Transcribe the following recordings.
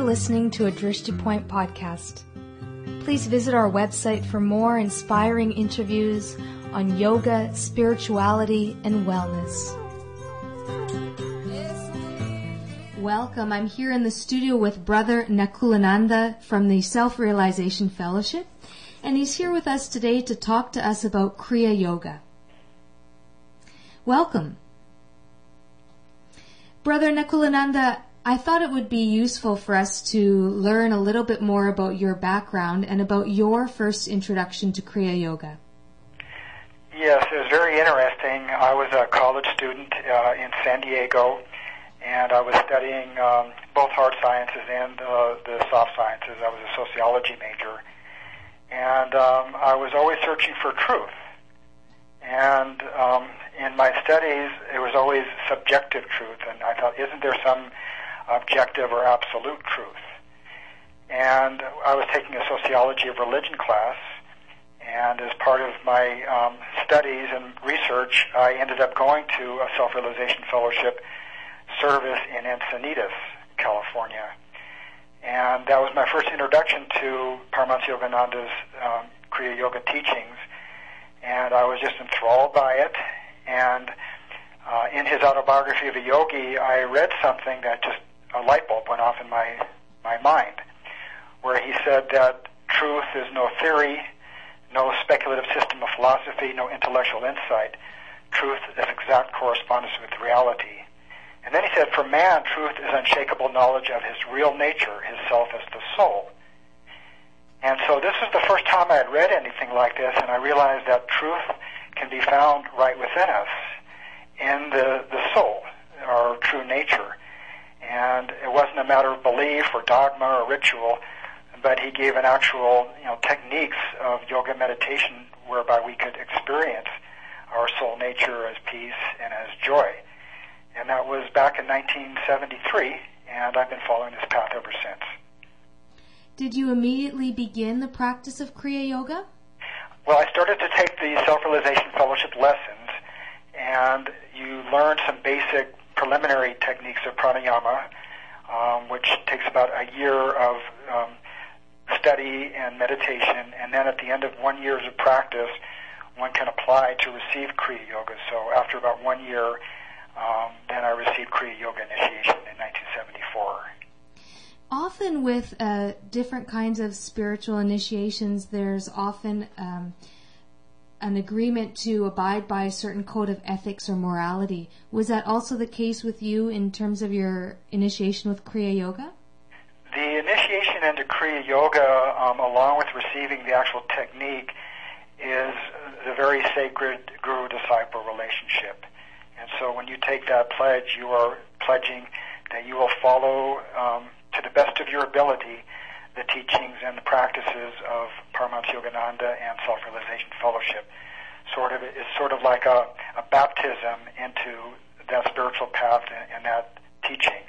are listening to a Drishti Point podcast. Please visit our website for more inspiring interviews on yoga, spirituality, and wellness. Welcome. I'm here in the studio with Brother Nakulananda from the Self Realization Fellowship, and he's here with us today to talk to us about Kriya Yoga. Welcome. Brother Nakulananda, I thought it would be useful for us to learn a little bit more about your background and about your first introduction to Kriya Yoga. Yes, it was very interesting. I was a college student uh, in San Diego, and I was studying um, both hard sciences and uh, the soft sciences. I was a sociology major, and um, I was always searching for truth. And um, in my studies, it was always subjective truth, and I thought, isn't there some objective or absolute truth? And I was taking a sociology of religion class, and as part of my um, studies and research, I ended up going to a self-realization fellowship service in Encinitas, California. And that was my first introduction to Paramahansa Yogananda's um, Kriya Yoga teachings. And I was just enthralled by it. And uh, in his autobiography of a yogi, I read something that just a light bulb went off in my my mind, where he said that truth is no theory, no speculative system of philosophy, no intellectual insight. Truth is exact correspondence with reality. And then he said, for man, truth is unshakable knowledge of his real nature, his self as the soul. And so this is the first time I had read anything like this, and I realized that truth can be found right within us, in the, the soul, our true nature. And it wasn't a matter of belief or dogma or ritual, but he gave an actual, you know, techniques of yoga meditation whereby we could experience our soul nature as peace and as joy. And that was back in 1973, and I've been following this path ever since. Did you immediately begin the practice of Kriya Yoga? Well, I started to take the Self-Realization Fellowship lessons, and you learn some basic preliminary techniques of pranayama, um, which takes about a year of um, study and meditation, and then at the end of one year's of practice, one can apply to receive Kriya Yoga. So after about one year, um, then I received Kriya Yoga initiation in 1974. Often with uh, different kinds of spiritual initiations, there's often um, an agreement to abide by a certain code of ethics or morality. Was that also the case with you in terms of your initiation with Kriya Yoga? The initiation into Kriya Yoga, um, along with receiving the actual technique, is the very sacred guru disciple relationship. And so when you take that pledge, you are pledging that you will follow um, to the best of your ability the teachings and the practices of Paramahansa Yogananda and Self-Realization Fellowship. Sort of, it's sort of like a, a baptism into that spiritual path and, and that teaching.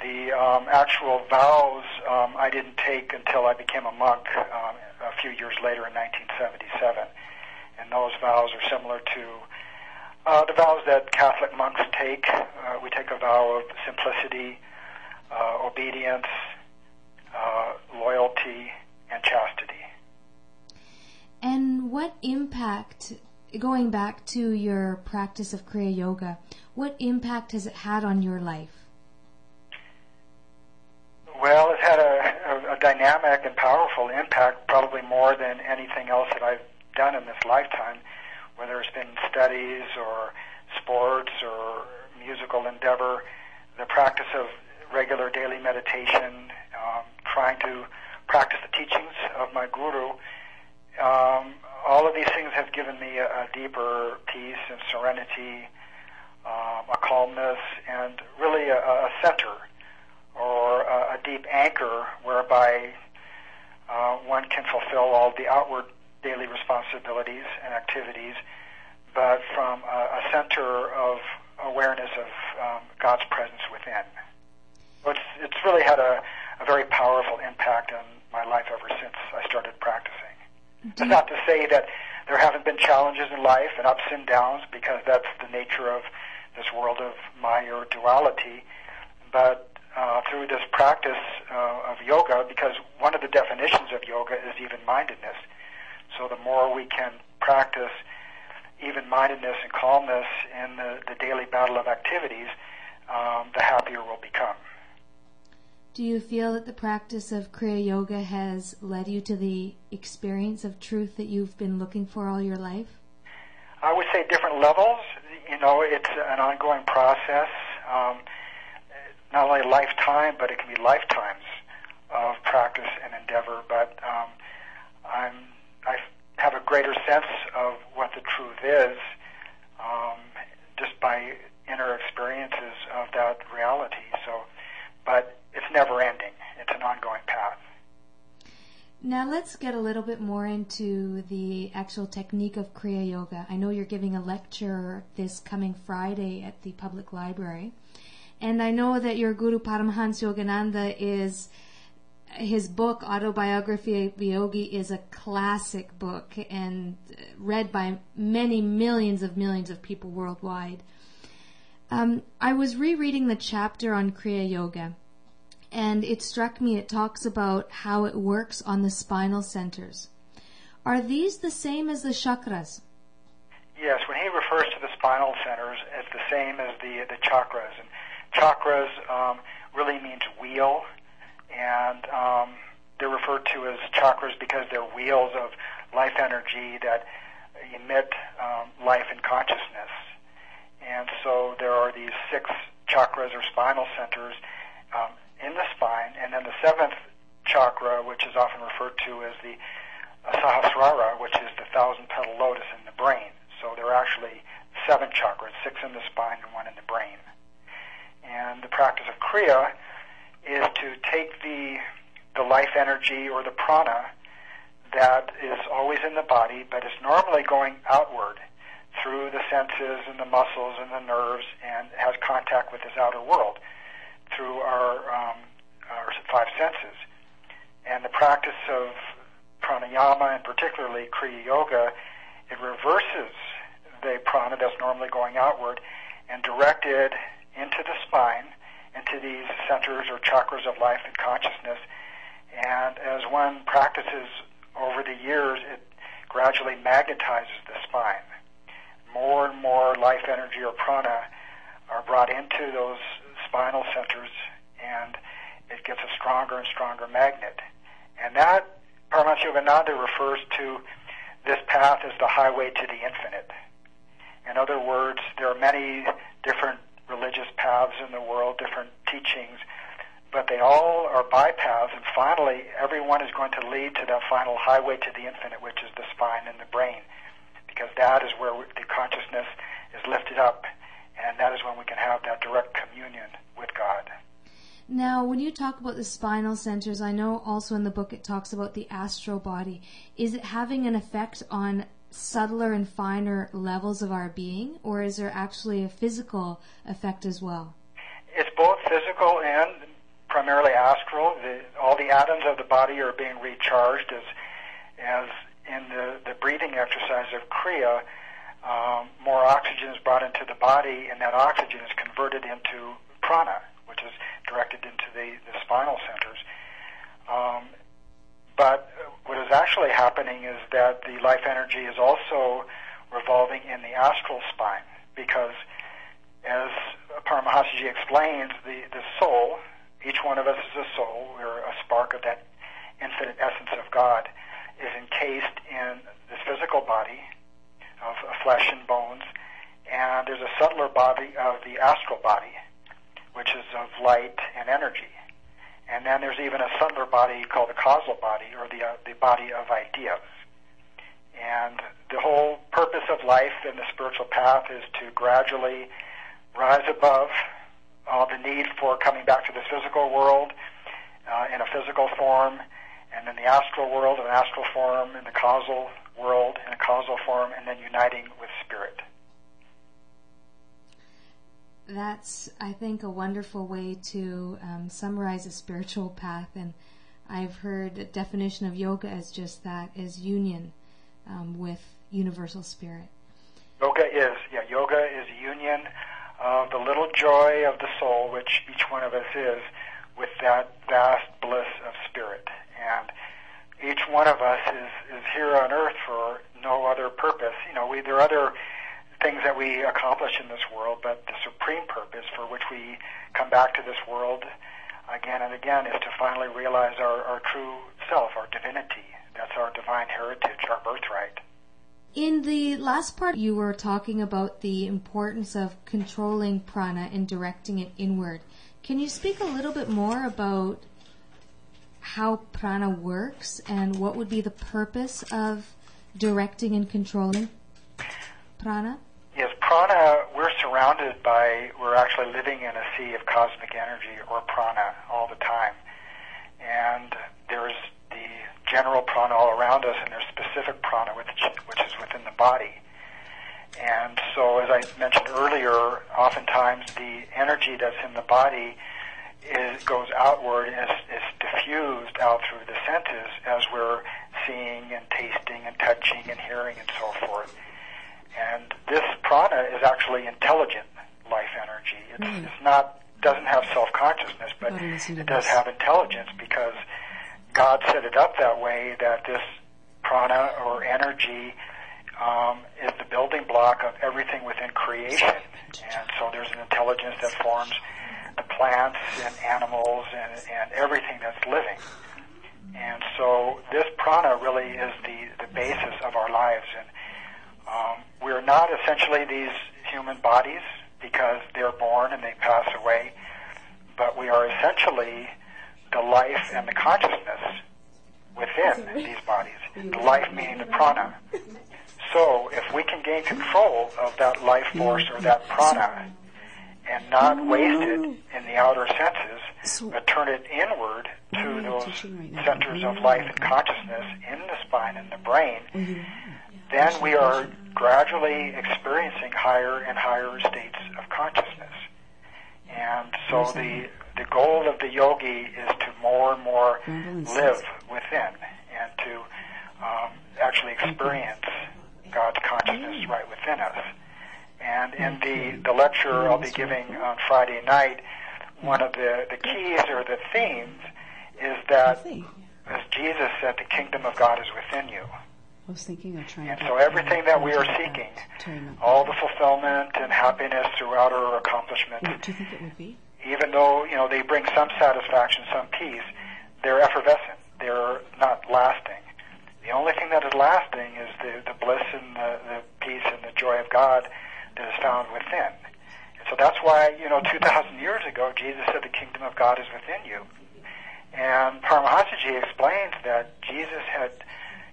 The um, actual vows um, I didn't take until I became a monk um, a few years later in 1977, and those vows are similar to uh, the vows that Catholic monks take. Uh, we take a vow of simplicity, uh, obedience, uh, loyalty, and chastity. And what impact, going back to your practice of Kriya Yoga, what impact has it had on your life? Well, it's had a, a, a dynamic and powerful impact, probably more than anything else that I've done in this lifetime, whether it's been studies or sports or musical endeavor. The practice of regular daily meditation, um, trying to practice the teachings of my guru. Um, all of these things have given me a, a deeper peace and serenity, um, a calmness, and really a, a center or a, a deep anchor whereby uh, one can fulfill all the outward daily responsibilities and activities, but from a, a center of awareness of um, God's presence within. So it's, it's really had a, a very powerful impact on my life ever since I started practicing. That's not to say that there haven't been challenges in life and ups and downs, because that's the nature of this world of Maya duality. But uh, through this practice uh, of yoga, because one of the definitions of yoga is even mindedness. So the more we can practice even mindedness and calmness in the, the daily battle of activities, um, the happier we'll become. Do you feel that the practice of Kriya Yoga has led you to the experience of truth that you've been looking for all your life? I would say different levels. You know, it's an ongoing process. Um, not only lifetime, but it can be lifetimes of practice and endeavor. But um, I'm, I have a greater sense of what the truth is um, just by inner experiences of that reality. So, never ending. It's an ongoing path. Now let's get a little bit more into the actual technique of Kriya Yoga. I know you're giving a lecture this coming Friday at the public library. And I know that your Guru Paramahans Yogananda is his book autobiography of yogi is a classic book and read by many millions of millions of people worldwide um, i was rereading the chapter on kriya yoga and it struck me it talks about how it works on the spinal centers. Are these the same as the chakras? Yes, when he refers to the spinal centers, it's the same as the the chakras. And chakras um, really means wheel, and um, they're referred to as chakras because they're wheels of life energy that emit um, life and consciousness. And so there are these six chakras or spinal centers. Um, in the spine, and then the seventh chakra, which is often referred to as the Sahasrara, which is the thousand petal lotus in the brain. So there are actually seven chakras, six in the spine and one in the brain. And the practice of Kriya is to take the the life energy or the prana that is always in the body, but is normally going outward through the senses and the muscles and the nerves and has contact with this outer world through our, um, our five senses. And the practice of pranayama, and particularly Kriya Yoga, it reverses the prana that's normally going outward and directed into the spine, into these centers or chakras of life and consciousness. And as one practices over the years, it gradually magnetizes the spine. More and more life energy or prana are brought into those spinal centers, and it gets a stronger and stronger magnet. And that, Paramahansa Yogananda refers to this path as the highway to the infinite. In other words, there are many different religious paths in the world, different teachings, but they all are bypaths, and finally, everyone is going to lead to that final highway to the infinite, which is the spine and the brain, because that is where the consciousness is lifted up and that is when we can have that direct communion with God. Now, when you talk about the spinal centers, I know also in the book it talks about the astral body. Is it having an effect on subtler and finer levels of our being, or is there actually a physical effect as well? It's both physical and primarily astral. The, all the atoms of the body are being recharged as, as in the, the breathing exercise of Kriya um, more oxygen is brought into the body, and that oxygen is converted into prana, which is directed into the, the spinal centers. Um, but what is actually happening is that the life energy is also revolving in the astral spine, because as Paramahansaji explains, the, the soul, each one of us is a soul, we're a spark of that infinite essence of God, is encased in this physical body, of flesh and bones, and there's a subtler body of the astral body, which is of light and energy. And then there's even a subtler body called the causal body, or the, uh, the body of ideas. And the whole purpose of life in the spiritual path is to gradually rise above all the need for coming back to this physical world uh, in a physical form, and then the astral world in an astral form, in the causal world in a causal form and then uniting with spirit. That's, I think, a wonderful way to um, summarize a spiritual path. And I've heard a definition of yoga as just that, as union um, with universal spirit. Yoga is, yeah, yoga is union of the little joy of the soul, which each one of us is, with that vast bliss of spirit. And each one of us is, is here on earth for no other purpose. You know, we, there are other things that we accomplish in this world, but the supreme purpose for which we come back to this world again and again is to finally realize our, our true self, our divinity. That's our divine heritage, our birthright. In the last part, you were talking about the importance of controlling prana and directing it inward. Can you speak a little bit more about how prana works and what would be the purpose of directing and controlling prana? Prana, we're surrounded by, we're actually living in a sea of cosmic energy or prana all the time. And there's the general prana all around us, and there's specific prana which, which is within the body. And so, as I mentioned earlier, oftentimes the energy that's in the body is, goes outward and is, is diffused out through the senses as we're seeing and tasting and touching and hearing and so forth. And this prana is actually intelligent life energy. It's, mm. it's not doesn't have self consciousness, but it does have intelligence because God set it up that way that this prana or energy um, is the building block of everything within creation. And so there's an intelligence that forms the plants and animals and, and everything that's living. And so this prana really is the, the basis of our lives. And um, we're not essentially these human bodies because they're born and they pass away, but we are essentially the life and the consciousness within these bodies. The life meaning the prana. So if we can gain control of that life force or that prana and not waste it in the outer senses, but turn it inward to those centers of life and consciousness in the spine and the brain, then we are gradually experiencing higher and higher states of consciousness. And so the the goal of the yogi is to more and more live within and to um, actually experience God's consciousness right within us. And in the, the lecture I'll be giving on Friday night, one of the, the keys or the themes is that, as Jesus said, the kingdom of God is within you. I was thinking of trying. And so everything that we are seeking, all the fulfillment and happiness throughout our accomplishment. What do you think it would be? Even though you know they bring some satisfaction, some peace, they're effervescent. They're not lasting. The only thing that is lasting is the, the bliss and the, the peace and the joy of God that is found within. And so that's why, you know, 2,000 years ago, Jesus said the kingdom of God is within you. And Paramahansaji explains that Jesus had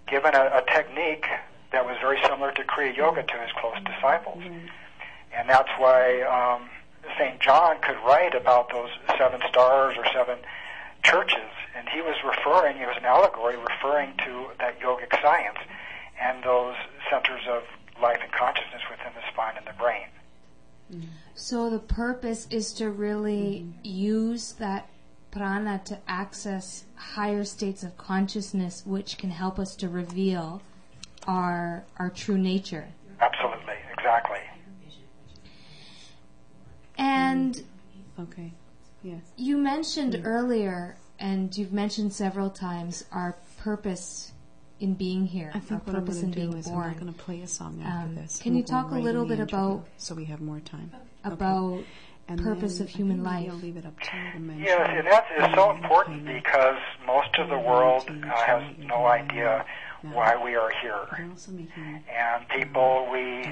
given a, a technique that was very similar to Kriya Yoga to his close disciples. Mm-hmm. And that's why um, St. John could write about those seven stars or seven churches. And he was referring, it was an allegory referring to that yogic science and those centers of life and consciousness within the spine and the brain. Mm-hmm. So the purpose is to really mm-hmm. use that prana to access higher states of consciousness which can help us to reveal our our true nature. Absolutely, exactly. And okay. Yes. You mentioned yeah. earlier and you've mentioned several times our purpose in being here. I think our what purpose I'm in being is born. I'm not going to play a song after um, this. Can you talk a little bit about so we have more time about okay and purpose of human life. leave it up to you to mention. Yes, and that is so important because most of the world uh, has no idea why we are here. And people, we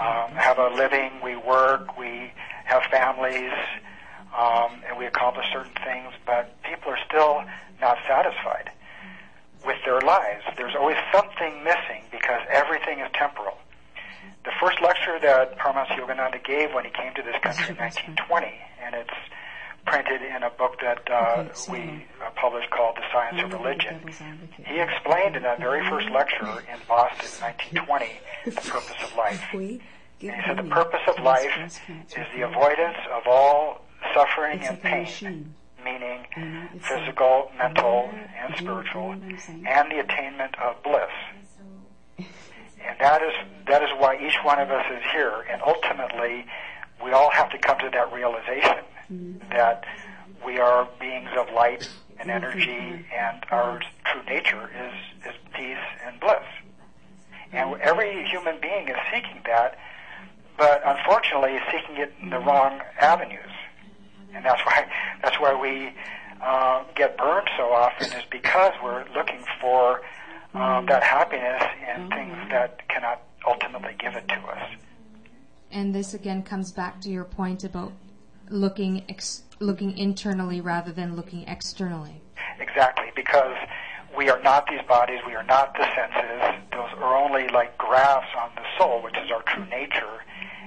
um, have a living, we work, we have families, um, and we accomplish certain things, but people are still not satisfied with their lives. There's always something missing because everything is temporal the first lecture that Paramahansa Yogananda gave when he came to this country in 1920, and it's printed in a book that uh, we uh, published called The Science of Religion. He explained in that very first lecture in Boston in 1920 the purpose of life. And he said the purpose of life is the avoidance of all suffering and pain, meaning physical, mental, and spiritual, and the attainment of bliss. And that is, that is why each one of us is here. And ultimately, we all have to come to that realization Mm-hmm. that we are beings of light and energy, and our true nature is, is peace and bliss. And every human being is seeking that, but unfortunately is seeking it in the wrong avenues. And that's why that's why we uh, get burned so often is because we're looking for um, that happiness in things that cannot ultimately give it to us. And this again comes back to your point about looking ex- looking internally rather than looking externally. Exactly, because we are not these bodies, we are not the senses. Those are only like graphs on the soul, which is our true nature.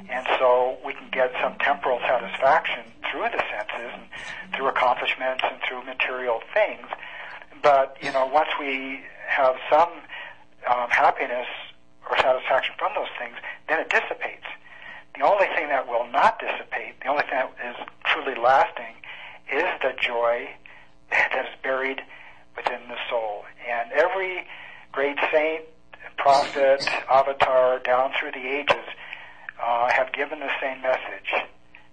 And so we can get some temporal satisfaction through the senses and through accomplishments and through material things. But, you know, once we have some um, happiness or satisfaction from those things, then it dissipates. The only thing that will not dissipate, the only thing that is truly lasting, is the joy that is buried within the soul. And every great saint, prophet, avatar, down through the ages, uh, have given the same message.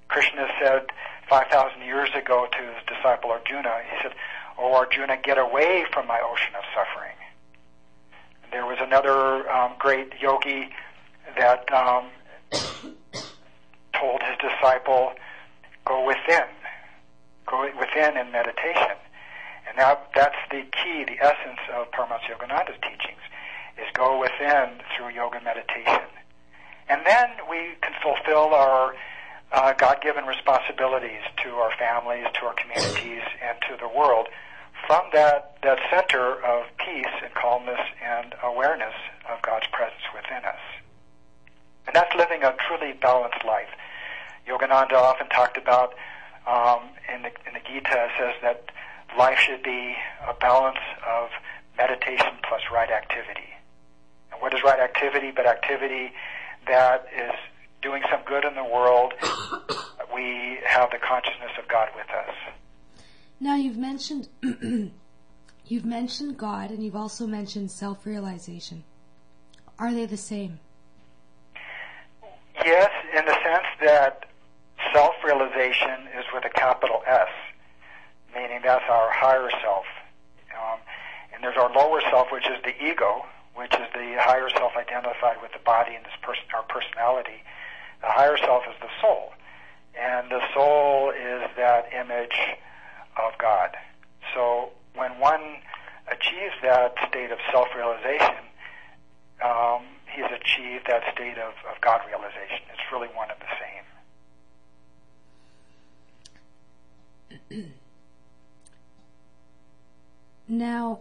Krishna said 5,000 years ago to his disciple Arjuna, he said, Oh, Arjuna, get away from my ocean of suffering. There was another um, great yogi that um, told his disciple, go within, go within in meditation. And that, that's the key, the essence of Paramahansa Yogananda's teachings, is go within through yoga meditation. And then we can fulfill our uh, God-given responsibilities to our families, to our communities, and to the world from that, that center of peace and calmness and awareness of God's presence within us. And that's living a truly balanced life. Yogananda often talked about um, in the in the Gita says that life should be a balance of meditation plus right activity. And what is right activity but activity that is doing some good in the world? we have the consciousness of God with us. Now you've mentioned you've mentioned God and you've also mentioned self-realization. Are they the same? Yes, in the sense that self-realization is with a capital S, meaning that's our higher self. Um, and there's our lower self, which is the ego, which is the higher self identified with the body and this person, our personality. The higher self is the soul. And the soul is that image of God. So when one achieves that state of self-realization, um, he's achieved that state of, of God realization. It's really one and the same. now,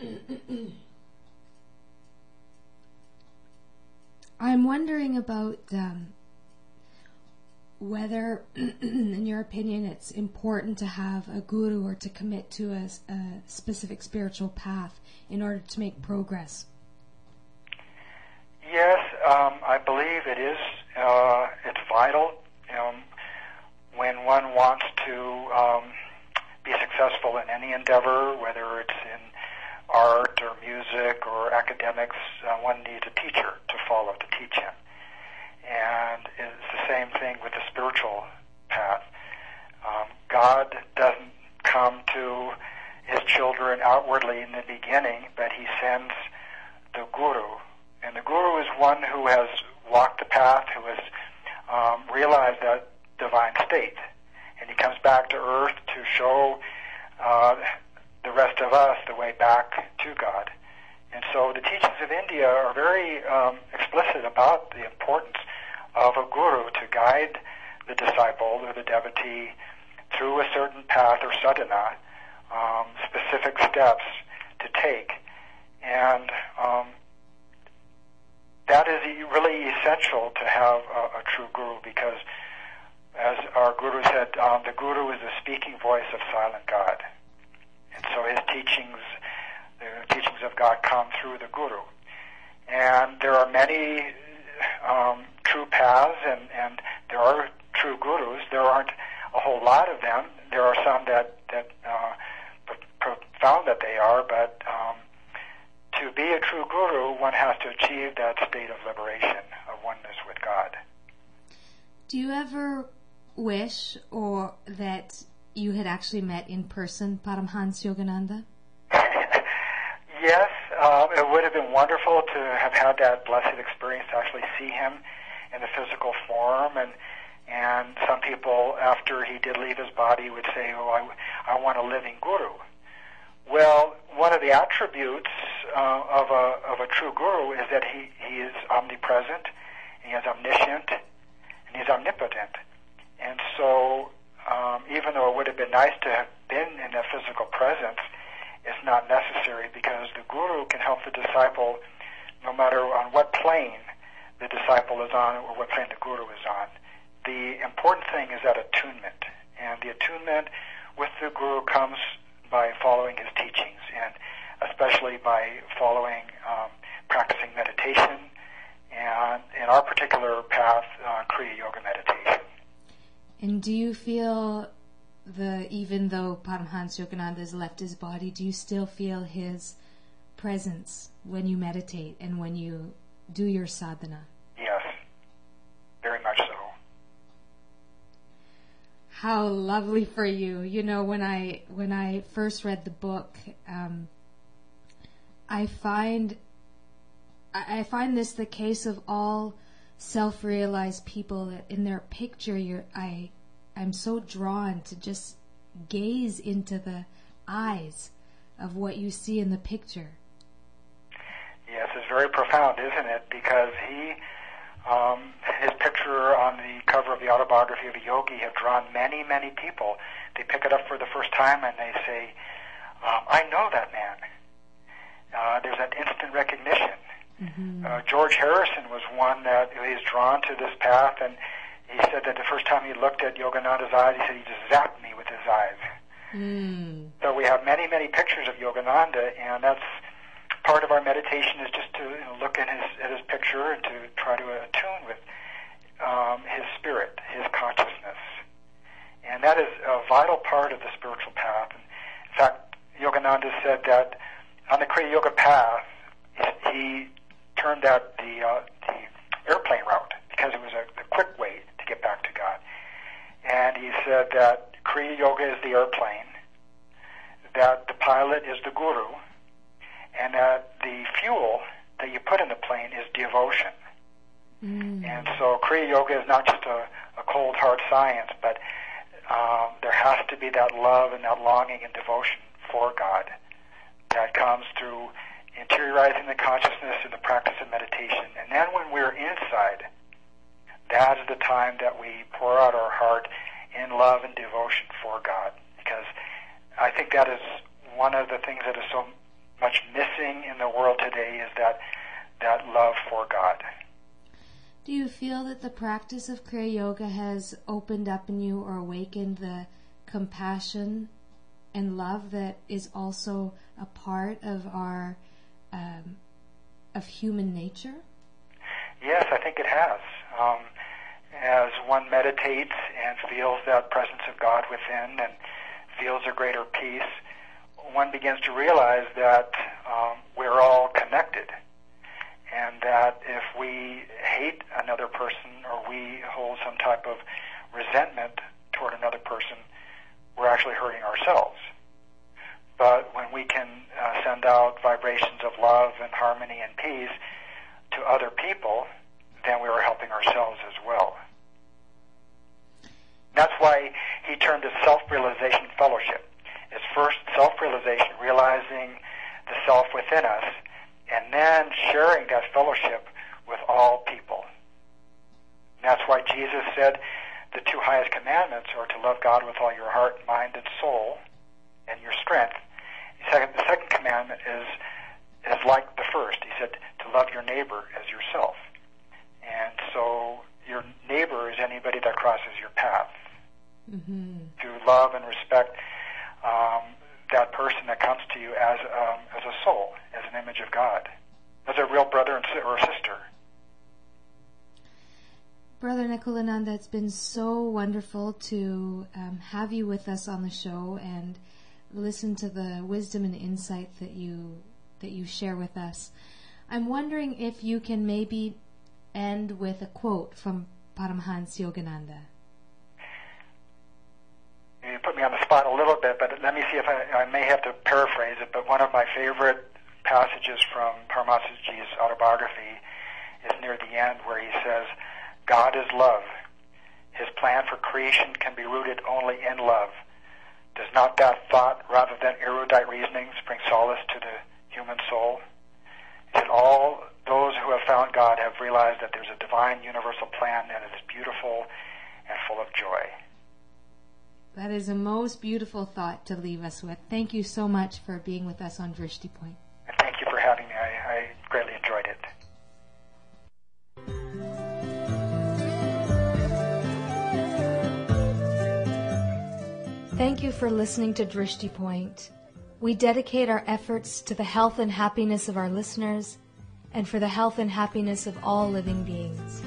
I'm wondering about um, whether, in your opinion, it's important to have a guru or to commit to a, a specific spiritual path in order to make progress. Yes, um, I believe it is. Uh, it's vital. Um, when one wants to um, be successful in any endeavor, whether it's in art or music or academics, uh, one needs a teacher to follow to teach him. And it's the same thing with the spiritual path. Um, God doesn't come to his children outwardly in the beginning, but he sends the guru. And the guru is one who has walked the path, who has um, realized that divine state. And he comes back to earth to show uh, the rest of us the way back to God. And so the teachings of India are very um, explicit about the importance of a guru to guide the disciple or the devotee through a certain path or sadhana, um, specific steps to take. And um, that is really essential to have a, a true guru because as our guru said, um, the guru is the speaking voice of silent God. And so his teachings, the teachings of God come through the guru. And there are many um, true paths and, and there are true gurus. There aren't a whole lot of them. There are some that, that uh, profound that they are, but um, to be a true guru, one has to achieve that state of liberation, of oneness with God. Do you ever wish or that you had actually met in person Paramhans Yogananda? yes, uh, it would have been wonderful to have had that blessed experience to actually see him in the physical form and and some people after he did leave his body would say oh I, I want a living guru. Well one of the attributes uh, of a of a true guru is that he he is omnipresent he is omniscient and he's omnipotent. And so um, even though it would have been nice to have been in a physical presence it's not necessary because the guru can help the disciple no matter on what plane the disciple is on or what plane the guru is on. The important thing is that attunement. And the attunement with the guru comes by following his teachings and especially by following, um, practicing meditation and in our particular path, uh, Kriya Yoga meditation. And do you feel the even though Paramhans Yogananda has left his body, do you still feel his presence when you meditate and when you do your sadhana? Yes, very much so. How lovely for you! You know, when I when I first read the book, um, I find I find this the case of all self-realized people that in their picture, you're I I'm so drawn to just gaze into the eyes of what you see in the picture. Yes, it's very profound, isn't it? Because he, um, his picture on the cover of the autobiography of a yogi have drawn many, many people. They pick it up for the first time and they say, um, I know that man. Uh, there's that instant recognition. Mm-hmm. Uh, George Harrison was one that is drawn to this path and he said that the first time he looked at Yogananda's eyes, he said he just zapped me with his eyes. Mm. So we have many, many pictures of Yogananda, and that's part of our meditation is just to you know, look at his at his picture and to try to attune with um, his spirit, his consciousness, and that is a vital part of the spiritual path. And in fact, Yogananda said that on the Kriya Yoga path, he turned out the uh, the airplane route because it was a, a quick way to get back to God. And he said that Kriya Yoga is the airplane, that the pilot is the guru, and that the fuel that you put in the plane is devotion. Mm. And so Kriya Yoga is not just a, a cold, hard science, but um, there has to be that love and that longing and devotion for God that comes through interiorizing the consciousness in the practice of meditation. And then when we're inside, that is the time that we pour out our heart in love and devotion for God. Because I think that is one of the things that is so much missing in the world today is that that love for God. Do you feel that the practice of Kriya Yoga has opened up in you or awakened the compassion and love that is also a part of our um, of human nature? Yes, I think it has. Um, as one meditates and feels that presence of God within and feels a greater peace, one begins to realize that um, we're all connected. And that if we hate another person or we hold some type of resentment toward another person, we're actually hurting ourselves. But when we can uh, send out vibrations of love and harmony and peace to other people, then we are helping ourselves as well. That's why he turned to self-realization fellowship. It's first self-realization, realizing the self within us, and then sharing that fellowship with all people. And that's why Jesus said the two highest commandments are to love God with all your heart, mind, and soul, and your strength. The second, the second commandment is is like the first. He said to love your neighbor as yourself. And so your neighbor is anybody that crosses your path. Mm-hmm. To love and respect um, that person that comes to you as um, as a soul, as an image of God, as a real brother and or sister. Brother Nakulananda, it's been so wonderful to um, have you with us on the show and listen to the wisdom and insight that you that you share with us. I'm wondering if you can maybe end with a quote from Paramahansa Yogananda. You put me on the spot a little bit, but let me see if I, I may have to paraphrase it. But one of my favorite passages from Paramahansaji's autobiography is near the end where he says, God is love. His plan for creation can be rooted only in love. Does not that thought, rather than erudite reasonings, bring solace to the human soul? That all those who have found God have realized that there's a divine universal plan and it is beautiful and full of joy. That is a most beautiful thought to leave us with. Thank you so much for being with us on Drishti Point. For listening to Drishti Point. We dedicate our efforts to the health and happiness of our listeners and for the health and happiness of all living beings.